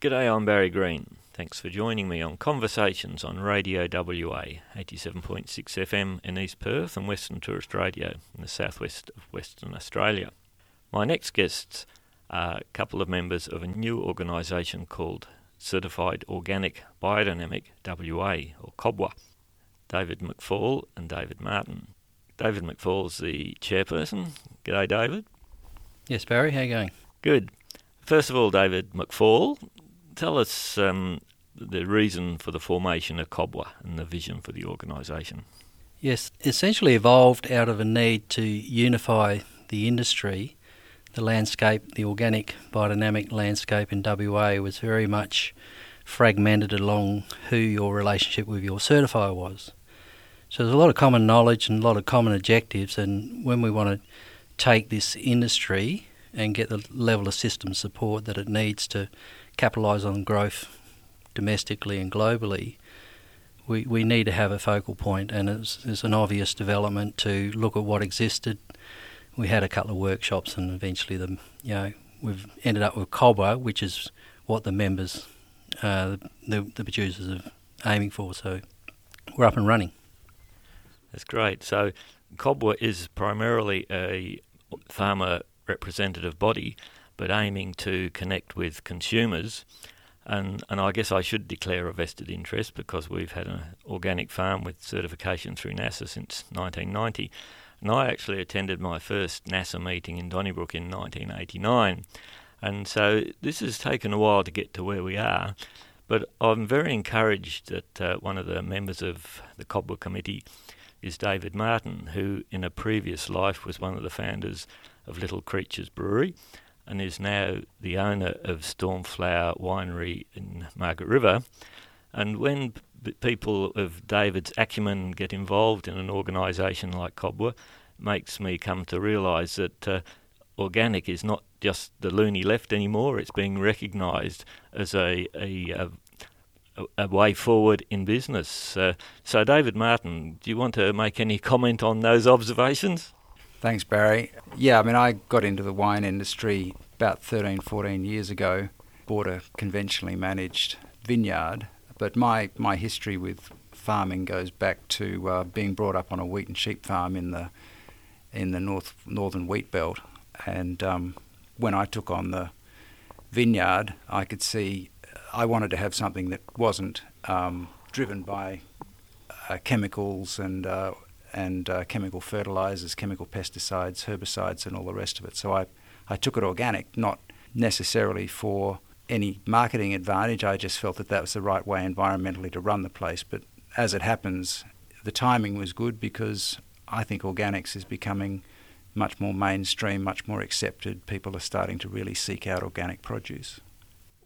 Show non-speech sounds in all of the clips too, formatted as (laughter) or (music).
G'day, I'm Barry Green. Thanks for joining me on Conversations on Radio WA, 87.6 FM in East Perth and Western Tourist Radio in the southwest of Western Australia. My next guests are a couple of members of a new organisation called Certified Organic Biodynamic WA, or COBWA, David McFall and David Martin. David McFall's the chairperson. G'day, David. Yes, Barry, how you going? Good. First of all, David McFall, tell us um, the reason for the formation of COBWA and the vision for the organisation. Yes, essentially evolved out of a need to unify the industry. The landscape, the organic biodynamic landscape in WA was very much fragmented along who your relationship with your certifier was. So there's a lot of common knowledge and a lot of common objectives, and when we want to take this industry and get the level of system support that it needs to capitalise on growth domestically and globally, we, we need to have a focal point, and it's, it's an obvious development to look at what existed. We had a couple of workshops, and eventually, the you know we've ended up with COBWA, which is what the members, uh, the, the producers, are aiming for. So we're up and running. That's great. So COBWA is primarily a farmer representative body but aiming to connect with consumers. And, and I guess I should declare a vested interest because we've had an organic farm with certification through NASAA since 1990. And I actually attended my first NASAA meeting in Donnybrook in 1989. And so this has taken a while to get to where we are. But I'm very encouraged that uh, one of the members of the COBWA committee is David Martin, who in a previous life was one of the founders of Little Creatures Brewery and is now the owner of Stormflower Winery in Margaret River. And when p- people of David's acumen get involved in an organisation like COBWA, makes me come to realise that uh, organic is not just the loony left anymore. It's being recognised as a, a, a a way forward in business. Uh, so, David Martin, do you want to make any comment on those observations? Thanks, Barry. Yeah, I mean, I got into the wine industry about 13, 14 years ago, bought a conventionally managed vineyard, but my, my history with farming goes back to uh, being brought up on a wheat and sheep farm in the in the north northern wheat belt, and um, when I took on the vineyard, I could see I wanted to have something that wasn't um, driven by uh, chemicals and uh, and uh, chemical fertilizers, chemical pesticides, herbicides, and all the rest of it. So I, I took it organic, not necessarily for any marketing advantage. I just felt that that was the right way environmentally to run the place. But as it happens, the timing was good because I think organics is becoming much more mainstream, much more accepted. People are starting to really seek out organic produce.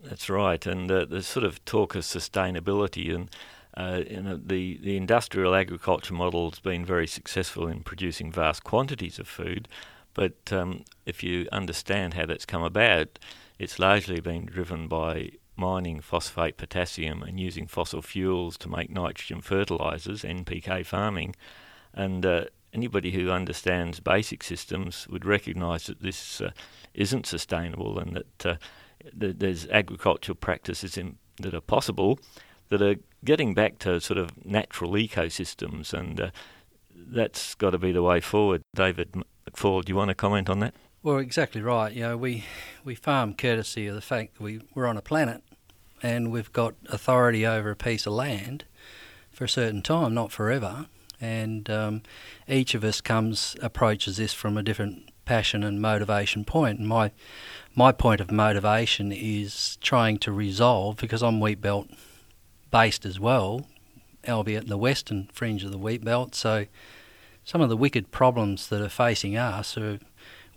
That's right, and uh, the sort of talk of sustainability and uh, know, the, the industrial agriculture model has been very successful in producing vast quantities of food, but um, if you understand how that's come about, it's largely been driven by mining phosphate potassium and using fossil fuels to make nitrogen fertilizers, NPK farming. And uh, anybody who understands basic systems would recognize that this uh, isn't sustainable and that uh, th- there's agricultural practices in, that are possible that are getting back to sort of natural ecosystems, and uh, that's got to be the way forward. David McFall, do you want to comment on that? Well, exactly right. You know, we we farm courtesy of the fact that we we're on a planet, and we've got authority over a piece of land for a certain time, not forever. And um, each of us comes approaches this from a different passion and motivation point. And my my point of motivation is trying to resolve because I'm wheat belt based as well, albeit in the western fringe of the wheat belt. So some of the wicked problems that are facing us are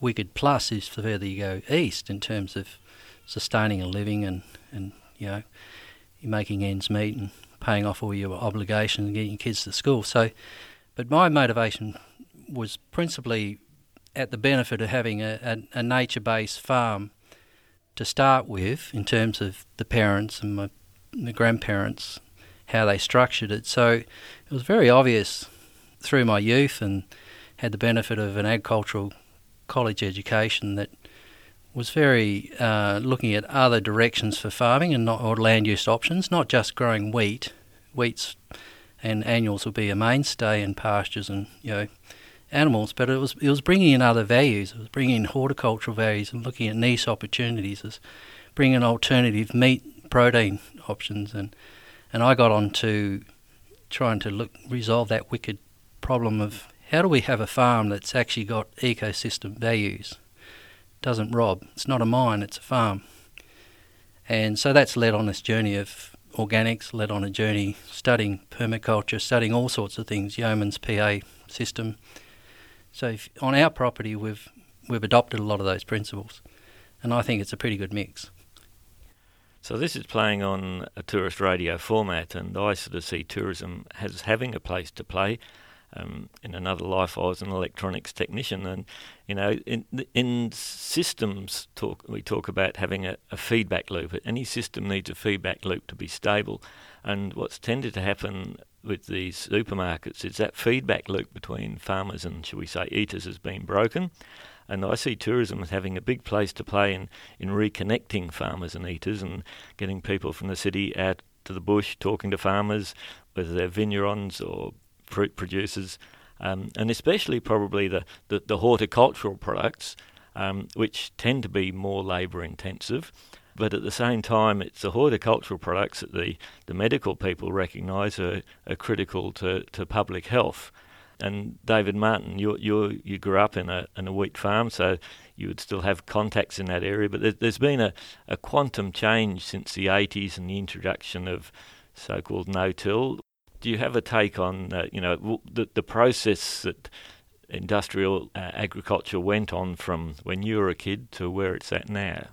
wicked plus is the further you go east in terms of sustaining a living and, and you know making ends meet and paying off all your obligations and getting your kids to school. So, but my motivation was principally at the benefit of having a, a, a nature-based farm to start with in terms of the parents and my the grandparents how they structured it. So it was very obvious through my youth and had the benefit of an agricultural college education that was very uh, looking at other directions for farming and not or land use options, not just growing wheat. Wheats and annuals will be a mainstay in pastures and you know animals, but it was it was bringing in other values. It was bringing in horticultural values and looking at niche opportunities, as bringing alternative meat protein options, and and I got on to trying to look resolve that wicked problem of how do we have a farm that's actually got ecosystem values, doesn't rob. It's not a mine, it's a farm, and so that's led on this journey of organics, led on a journey studying permaculture, studying all sorts of things, Yeomans' PA system so if, on our property, we've we've adopted a lot of those principles, and I think it's a pretty good mix. So this is playing on a tourist radio format, and I sort of see tourism as having a place to play. Um, in another life, I was an electronics technician, and you know, in in systems talk, we talk about having a, a feedback loop. Any system needs a feedback loop to be stable, and what's tended to happen with these supermarkets is that feedback loop between farmers and, shall we say, eaters has been broken. And I see tourism as having a big place to play in, in reconnecting farmers and eaters and getting people from the city out to the bush, talking to farmers, whether they're vignerons or fruit producers, um, and especially probably the, the, the horticultural products, um, which tend to be more labour intensive but at the same time, it's the horticultural products that the, the medical people recognise are, are critical to, to public health. And David Martin, you you you grew up in a in a wheat farm, so you would still have contacts in that area. But there, has been a, a quantum change since the 80s and the introduction of so-called no-till. Do you have a take on uh, you know the the process that industrial uh, agriculture went on from when you were a kid to where it's at now?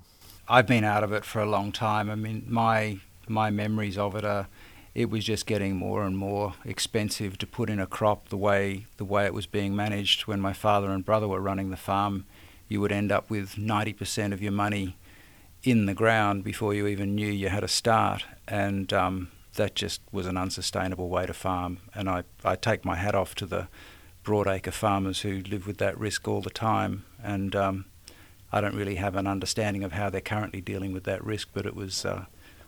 I've been out of it for a long time. I mean, my my memories of it are it was just getting more and more expensive to put in a crop the way the way it was being managed. When my father and brother were running the farm you would end up with 90% of your money in the ground before you even knew you had a start. And um, that just was an unsustainable way to farm. And I, I take my hat off to the broadacre farmers who live with that risk all the time. And um, I don't really have an understanding of how they're currently dealing with that risk, but it was uh,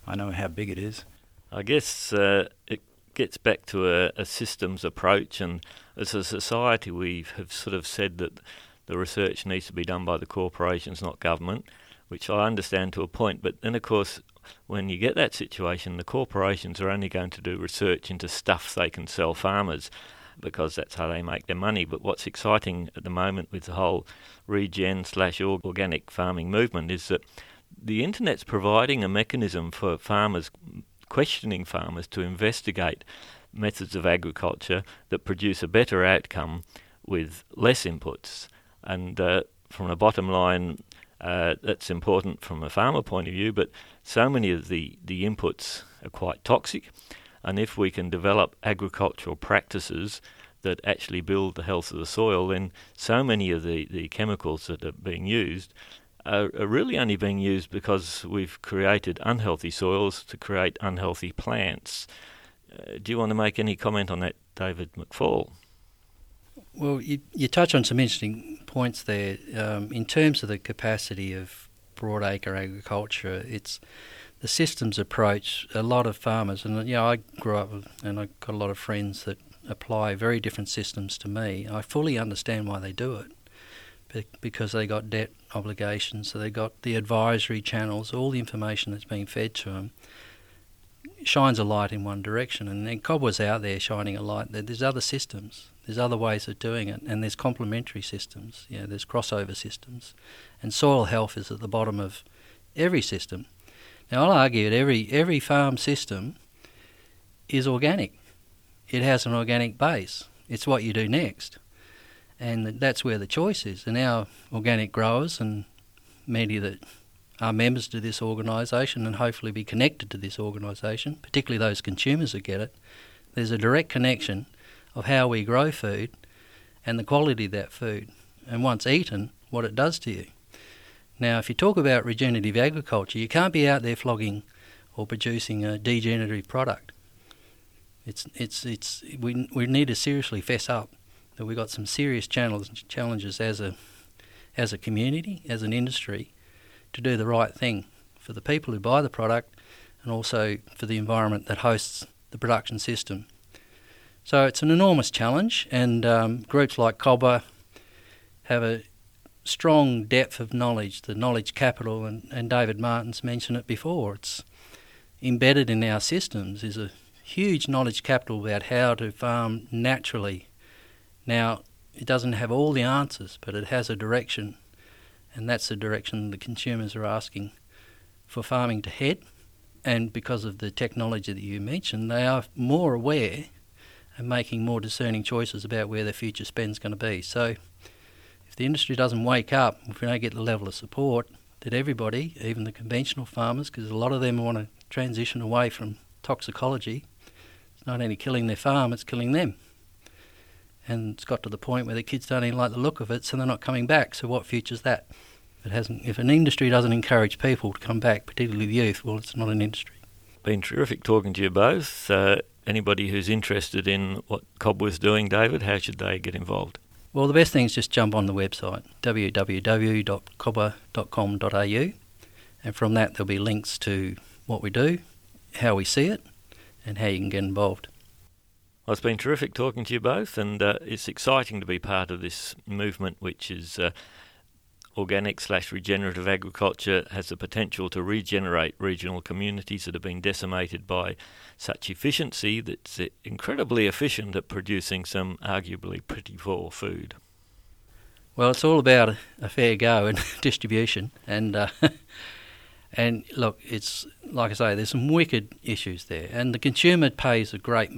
I know how big it is. I guess uh, it gets back to a, a, systems approach, and as a society, we have sort of said that the research needs to be done by the corporations, not government, which I understand to a point. But then, of course, when you get that situation, the corporations are only going to do research into stuff they can sell farmers because that's how they make their money. But what's exciting at the moment with the whole regen slash organic farming movement is that the internet's providing a mechanism for farmers, questioning farmers, to investigate methods of agriculture that produce a better outcome with less inputs. And uh, from a bottom line, uh, that's important from a farmer point of view, but so many of the, the inputs are quite toxic. And if we can develop agricultural practices that actually build the health of the soil, then so many of the, the chemicals that are being used are, are really only being used because we've created unhealthy soils to create unhealthy plants. Uh, do you want to make any comment on that, David McFall? Well, you, you touch on some interesting points there. Um, in terms of the capacity of broadacre agriculture, it's the systems approach, a lot of farmers, and you know, I grew up and I've got a lot of friends that apply very different systems to me. I fully understand why they do it, because they got debt obligations, so they got the advisory channels, all the information that's being fed to them shines a light in one direction, and then COBWA's out there shining a light that there's other systems, there's other ways of doing it, and there's complementary systems. You know, there's crossover systems, and soil health is at the bottom of every system. Now, I'll argue that every, every farm system is organic. It has an organic base. It's what you do next. And that's where the choice is. And our organic growers and many that are members to this organisation and hopefully be connected to this organisation, particularly those consumers that get it, there's a direct connection of how we grow food and the quality of that food. And once eaten, what it does to you. Now, if you talk about regenerative agriculture, you can't be out there flogging or producing a degenerative product. It's, it's, it's, we, we need to seriously fess up that we've got some serious challenges as a, as a community, as an industry, to do the right thing for the people who buy the product and also for the environment that hosts the production system. So it's an enormous challenge, and um, groups like COBWA have a strong depth of knowledge, the knowledge capital, and, and David Martin's mentioned it before. It's embedded in our systems is a huge knowledge capital about how to farm naturally. Now, it doesn't have all the answers, but it has a direction, and that's the direction the consumers are asking for farming to head. And because of the technology that you mentioned, they are more aware and making more discerning choices about where their future spend is going to be. So, if the industry doesn't wake up, if we don't get the level of support that everybody, even the conventional farmers, because a lot of them want to transition away from toxicology, it's not only killing their farm, it's killing them. And it's got to the point where the kids don't even like the look of it, so they're not coming back. So what future's that? If it hasn't, if an industry doesn't encourage people to come back, particularly the youth, well, it's not an industry. Been terrific talking to you both. Uh, anybody who's interested in what COBWA's doing, David, how should they get involved? Well, the best thing is just jump on the website www.cobwa.com.au, and from that there'll be links to what we do, how we see it, and how you can get involved. Well, it's been terrific talking to you both, and uh, it's exciting to be part of this movement, which is uh, organic slash regenerative agriculture has the potential to regenerate regional communities that have been decimated by such efficiency that's incredibly efficient at producing some arguably pretty poor food. Well, it's all about a, a fair go (laughs) and distribution, and uh, (laughs) and look, it's like I say, there's some wicked issues there, and the consumer pays a great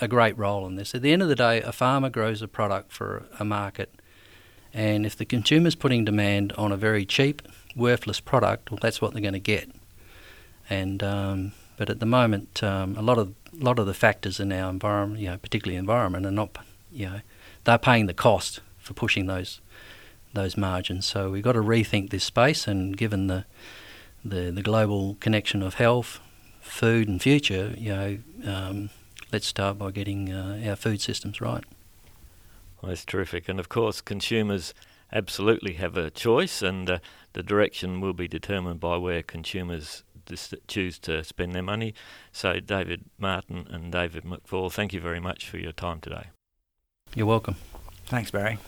a great role in this. At the end of the day, a farmer grows a product for a market, and if the consumer's putting demand on a very cheap, worthless product, well, that's what they're going to get. And um, but at the moment, um, a lot of a lot of the factors in our environment, you know, particularly environment, are not, you know, they're paying the cost for pushing those those margins. So we've got to rethink this space, and given the the, the global connection of health, food, and future, you know, um, let's start by getting uh, our food systems right. Well, that's terrific. And of course, consumers absolutely have a choice, and uh, the direction will be determined by where consumers choose to spend their money. So, David Martin and David McFall, thank you very much for your time today. You're welcome. Thanks, Barry.